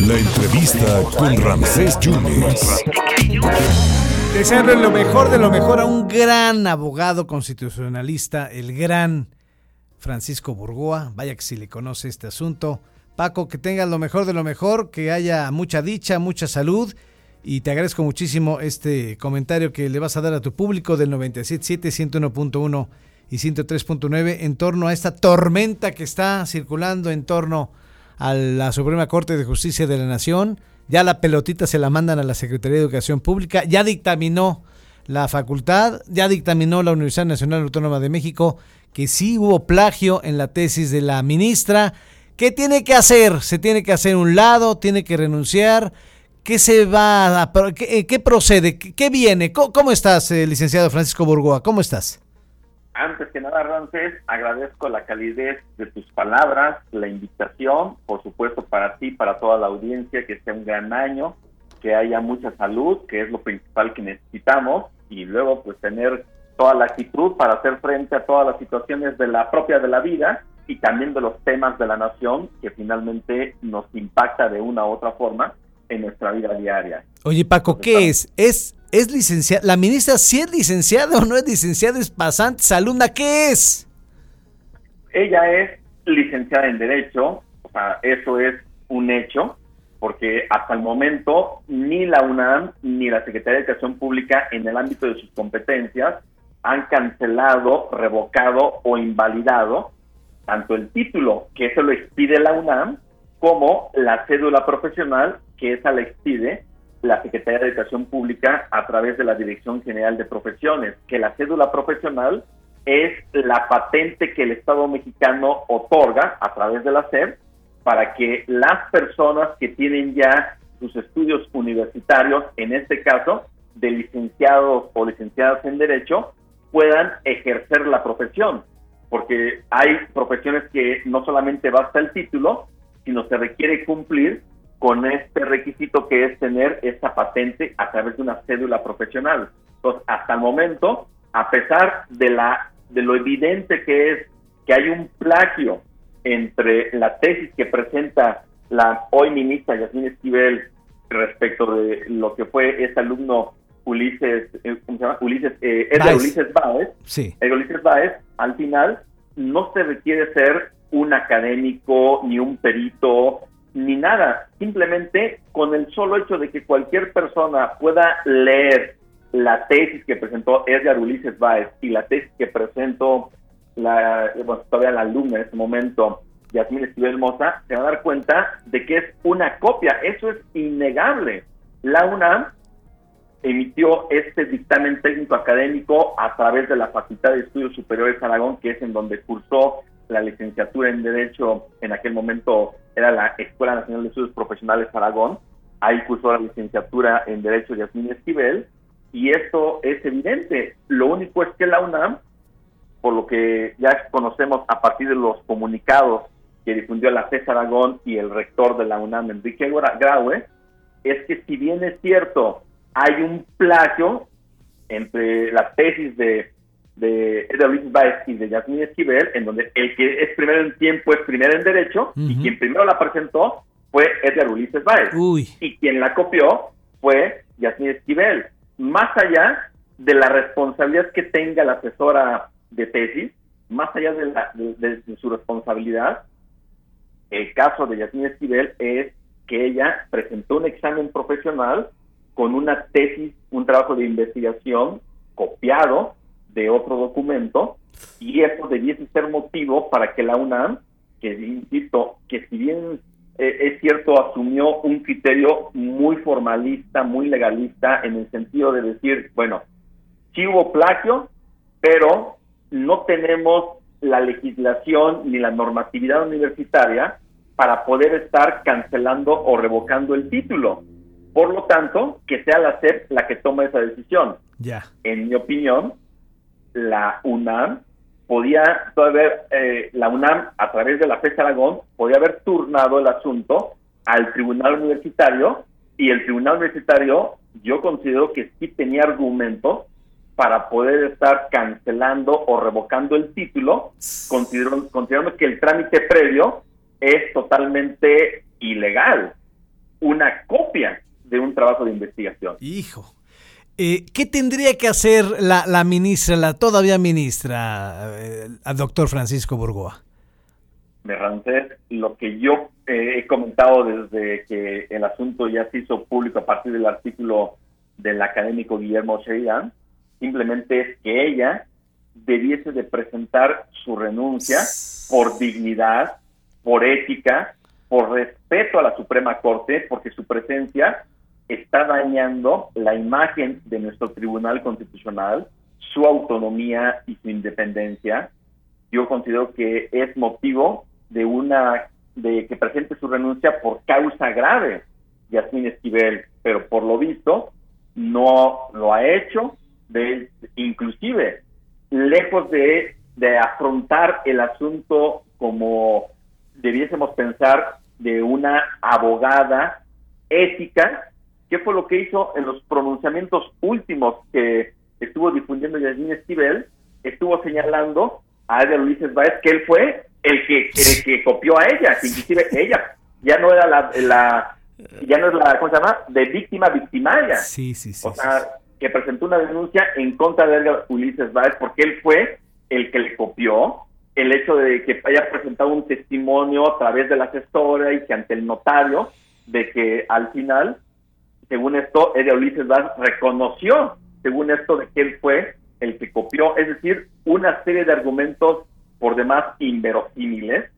La entrevista con Ramsés Yunes. Desearle lo mejor de lo mejor a un gran abogado constitucionalista, el gran Francisco Burgoa. Vaya que si le conoce este asunto. Paco, que tengas lo mejor de lo mejor, que haya mucha dicha, mucha salud. Y te agradezco muchísimo este comentario que le vas a dar a tu público del 97.7, 101.1 y 103.9 en torno a esta tormenta que está circulando en torno a la Suprema Corte de Justicia de la Nación. Ya la pelotita se la mandan a la Secretaría de Educación Pública. Ya dictaminó la facultad, ya dictaminó la Universidad Nacional Autónoma de México que sí hubo plagio en la tesis de la ministra. ¿Qué tiene que hacer? Se tiene que hacer un lado, tiene que renunciar. ¿Qué se va a, qué, qué procede? ¿Qué, viene? ¿Cómo, estás, eh, licenciado Francisco Burgoa? ¿Cómo estás? Antes que nada, Ramsés, agradezco la calidez de tus palabras, la invitación, por supuesto para ti, para toda la audiencia, que sea un gran año, que haya mucha salud, que es lo principal que necesitamos, y luego pues tener toda la actitud para hacer frente a todas las situaciones de la propia de la vida y también de los temas de la nación que finalmente nos impacta de una u otra forma en nuestra vida diaria. Oye Paco, ¿qué es? ¿Es es licenciada? ¿La ministra sí es licenciada o no es licenciada? ¿Es pasante? ¿Alumna? ¿Qué es? Ella es licenciada en Derecho, o sea, eso es un hecho, porque hasta el momento ni la UNAM ni la Secretaría de Educación Pública en el ámbito de sus competencias han cancelado, revocado o invalidado tanto el título, que eso lo expide la UNAM, como la cédula profesional, que esa la expide la Secretaría de Educación Pública a través de la Dirección General de Profesiones, que la cédula profesional es la patente que el Estado mexicano otorga a través de la SED para que las personas que tienen ya sus estudios universitarios, en este caso de licenciados o licenciadas en Derecho, puedan ejercer la profesión, porque hay profesiones que no solamente basta el título, sino se requiere cumplir con este requisito que es tener esta patente a través de una cédula profesional. Entonces, hasta el momento, a pesar de la de lo evidente que es que hay un plagio entre la tesis que presenta la hoy ministra Yasmín Esquivel respecto de lo que fue este alumno Ulises, eh, ¿cómo se llama? Ulises, eh, Ulises Báez, sí. Ulises Báez, al final no se requiere ser un académico, ni un perito, ni nada. Simplemente con el solo hecho de que cualquier persona pueda leer la tesis que presentó Edgar Ulises Báez y la tesis que presentó la, bueno, todavía la alumna en este momento, Yasmín Esquivel Moza, se va a dar cuenta de que es una copia. Eso es innegable. La UNAM emitió este dictamen técnico académico a través de la Facultad de Estudios Superiores Aragón, que es en donde cursó la licenciatura en Derecho, en aquel momento era la Escuela Nacional de Estudios Profesionales Aragón, ahí cursó la licenciatura en Derecho Yasmín Esquivel, y esto es evidente. Lo único es que la UNAM, por lo que ya conocemos a partir de los comunicados que difundió la CES Aragón y el rector de la UNAM, Enrique Graue, es que si bien es cierto hay un plagio entre la tesis de, de Edgar Luis Baez y de Yasmín Esquivel, en donde el que es primero en tiempo es primero en derecho, y quien primero la presentó fue Edgar Ulises Baez. Y quien la copió fue Yasmín Esquivel. Más allá de la responsabilidad que tenga la asesora de tesis, más allá de, la, de su responsabilidad, el caso de Yasmín Esquivel es que ella presentó un examen profesional con una tesis, un trabajo de investigación copiado de otro documento y eso debiese ser motivo para que la UNAM, que insisto, que si bien eh, es cierto, asumió un criterio muy formalista, muy legalista, en el sentido de decir, bueno, sí hubo plagio, pero no tenemos la legislación ni la normatividad universitaria para poder estar cancelando o revocando el título. Por lo tanto, que sea la SEP la que toma esa decisión. Ya. En mi opinión, la UNAM podía todavía, eh, la UNAM, a través de la FES Aragón, podía haber turnado el asunto al tribunal universitario y el tribunal universitario yo considero que sí tenía argumentos para poder estar cancelando o revocando el título, considerando, considerando que el trámite previo es totalmente ilegal, una copia de un trabajo de investigación. Hijo. Eh, ¿Qué tendría que hacer la, la ministra, la todavía ministra, eh, al doctor Francisco Burgoa? Me lo que yo eh, he comentado desde que el asunto ya se hizo público a partir del artículo del académico Guillermo Sheridan, simplemente es que ella debiese de presentar su renuncia por dignidad, por ética, por respeto a la Suprema Corte, porque su presencia está dañando la imagen de nuestro Tribunal Constitucional, su autonomía y su independencia. Yo considero que es motivo de una de que presente su renuncia por causa grave, Yasmín Esquivel, pero por lo visto no lo ha hecho, inclusive lejos de, de afrontar el asunto como debiésemos pensar de una abogada ética, ¿qué fue lo que hizo en los pronunciamientos últimos que estuvo difundiendo Yasmín Esquivel? Estuvo señalando a Edgar Ulises Báez que él fue el que el que copió a ella, que inclusive ella ya no era la, la ya no es la, ¿cómo se llama? De víctima victimaria. Sí, sí, sí. O sea, que presentó una denuncia en contra de Edgar Ulises Báez porque él fue el que le copió el hecho de que haya presentado un testimonio a través de la asesora y que ante el notario de que al final, según esto, Edgar Ulises Báez reconoció, según esto, de que él fue el que copió, es decir, una serie de argumentos por demás inverosímiles,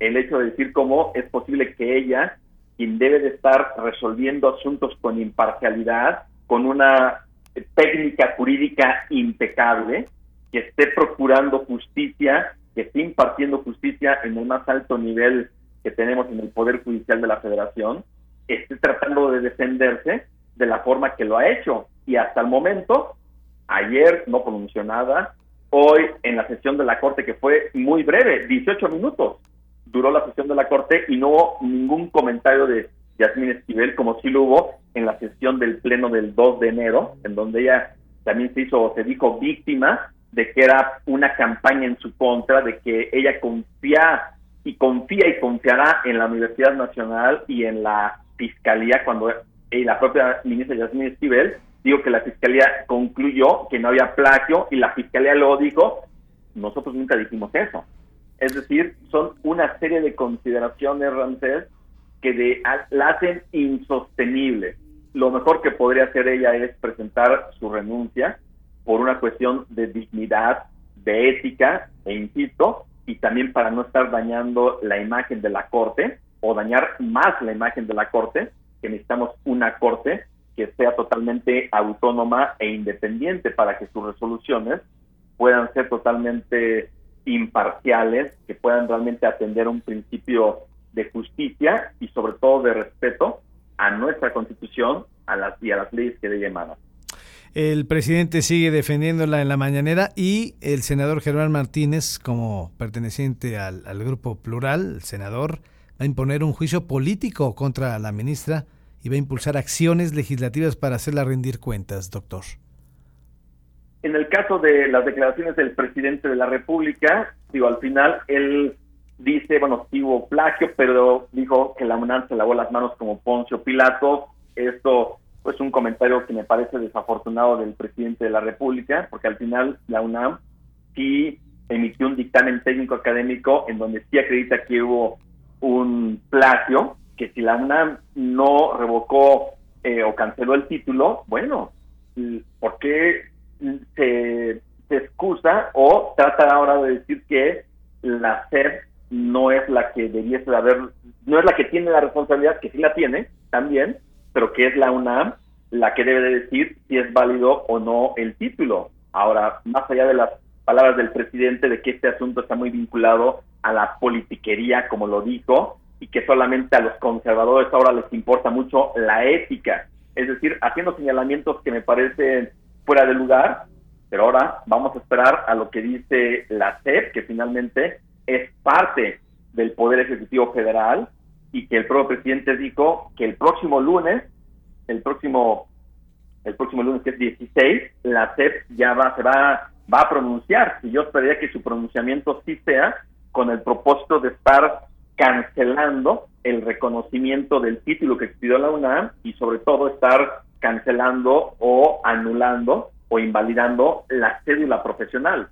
el hecho de decir cómo es posible que ella, quien debe de estar resolviendo asuntos con imparcialidad, con una técnica jurídica impecable, que esté procurando justicia, que esté impartiendo justicia en el más alto nivel que tenemos en el Poder Judicial de la Federación, esté tratando de defenderse de la forma que lo ha hecho. Y hasta el momento, ayer no pronunció nada, hoy en la sesión de la Corte, que fue muy breve, 18 minutos duró la sesión de la Corte y no hubo ningún comentario de Yasmín Esquivel, como sí lo hubo en la sesión del Pleno del 2 de enero, en donde ella también se hizo, se dijo víctima de que era una campaña en su contra, de que ella confía y confía y confiará en la Universidad Nacional y en la Fiscalía cuando y la propia ministra Yasmín Esquivel digo que la fiscalía concluyó que no había plagio y la fiscalía lo dijo, nosotros nunca dijimos eso. Es decir, son una serie de consideraciones, Ramsés, que de, la hacen insostenible. Lo mejor que podría hacer ella es presentar su renuncia por una cuestión de dignidad, de ética, e insisto, y también para no estar dañando la imagen de la Corte o dañar más la imagen de la Corte, que necesitamos una Corte que sea totalmente autónoma e independiente para que sus resoluciones puedan ser totalmente imparciales, que puedan realmente atender un principio de justicia y sobre todo de respeto a nuestra constitución a las, y a las leyes que de ella El presidente sigue defendiéndola en la mañanera y el senador Germán Martínez, como perteneciente al, al grupo plural, el senador, a imponer un juicio político contra la ministra y va a impulsar acciones legislativas para hacerla rendir cuentas, doctor. En el caso de las declaraciones del presidente de la República, digo, al final él dice, bueno, sí hubo plagio, pero dijo que la UNAM se lavó las manos como Poncio Pilato. Esto pues un comentario que me parece desafortunado del presidente de la República, porque al final la UNAM sí emitió un dictamen técnico académico en donde sí acredita que hubo un plagio, que si la UNAM no revocó eh, o canceló el título, bueno, ¿por qué se, excusa o trata ahora de decir que la SED no es la que debiese de haber, no es la que tiene la responsabilidad, que sí la tiene también, pero que es la UNAM la que debe de decir si es válido o no el título. Ahora, más allá de las palabras del presidente de que este asunto está muy vinculado a la politiquería, como lo dijo, y que solamente a los conservadores ahora les importa mucho la ética. Es decir, haciendo señalamientos que me parecen fuera de lugar, pero ahora vamos a esperar a lo que dice la SEP, que finalmente es parte del Poder Ejecutivo Federal y que el propio presidente dijo que el próximo lunes, el próximo el próximo lunes que es 16, la SEP ya va se va va a pronunciar y yo esperaría que su pronunciamiento sí sea con el propósito de estar cancelando el reconocimiento del título que expidió la UNAM y sobre todo estar cancelando o anulando o invalidando la cédula profesional.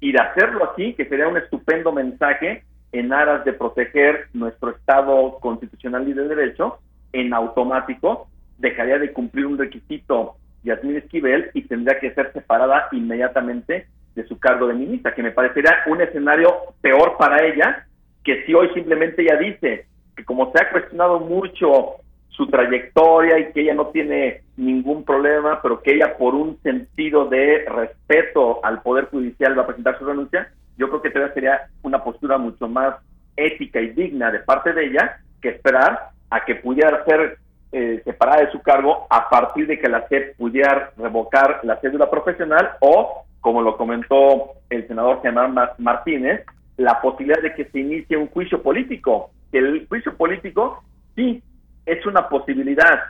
Y de hacerlo así, que sería un estupendo mensaje en aras de proteger nuestro Estado constitucional y de derecho, en automático dejaría de cumplir un requisito Yasmín Esquivel y tendría que ser separada inmediatamente de su cargo de ministra, que me parecería un escenario peor para ella que si hoy simplemente ella dice que como se ha cuestionado mucho su trayectoria y que ella no tiene ningún problema, pero que ella por un sentido de respeto al Poder Judicial va a presentar su renuncia, yo creo que todavía sería una postura mucho más ética y digna de parte de ella que esperar a que pudiera ser eh, separada de su cargo a partir de que la SEP pudiera revocar la cédula profesional o, como lo comentó el senador Germán Martínez, la posibilidad de que se inicie un juicio político. El juicio político sí es una posibilidad,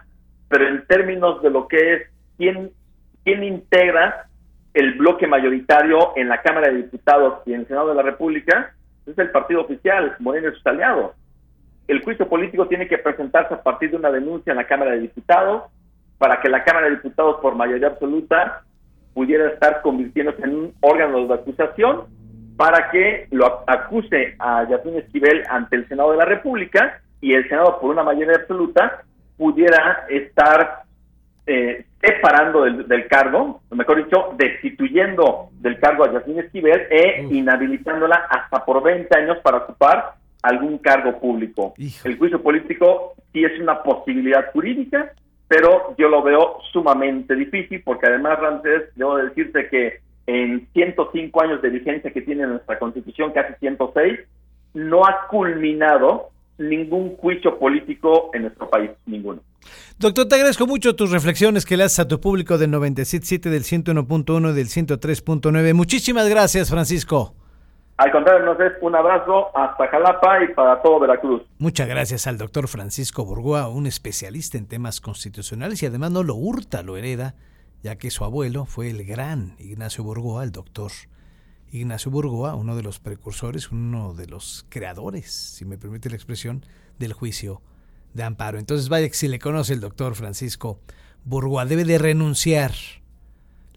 pero en términos de lo que es quién, quién integra el bloque mayoritario en la Cámara de Diputados y en el Senado de la República, es el partido oficial, Moreno y sus aliados. El juicio político tiene que presentarse a partir de una denuncia en la Cámara de Diputados para que la Cámara de Diputados, por mayoría absoluta, pudiera estar convirtiéndose en un órgano de acusación para que lo acuse a Yasmín Esquivel ante el Senado de la República y el Senado, por una mayoría absoluta, pudiera estar eh, separando del, cargo, o mejor dicho, destituyendo del cargo a Yasmín Esquivel e inhabilitándola hasta por 20 años para ocupar algún cargo público. El juicio político sí es una posibilidad jurídica, pero yo lo veo sumamente difícil porque además, Ramsés, debo decirte que en 105 años de vigencia que tiene nuestra Constitución, casi 106, no ha culminado ningún juicio político en nuestro país, ninguno. Doctor, te agradezco mucho tus reflexiones que le haces a tu público del 97.7, del 101.1 del 103.9. Muchísimas gracias, Francisco. Al contrario, es un abrazo hasta Jalapa y para todo Veracruz. Muchas gracias al doctor Francisco Burgoa, un especialista en temas constitucionales y además no lo hurta, lo hereda ya que su abuelo fue el gran Ignacio Burgoa, el doctor Ignacio Burgoa, uno de los precursores, uno de los creadores, si me permite la expresión, del juicio de amparo. Entonces, vaya que si le conoce el doctor Francisco Burgoa, debe de renunciar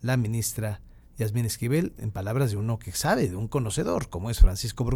la ministra Yasmín Esquivel, en palabras de uno que sabe, de un conocedor, como es Francisco Burgoa.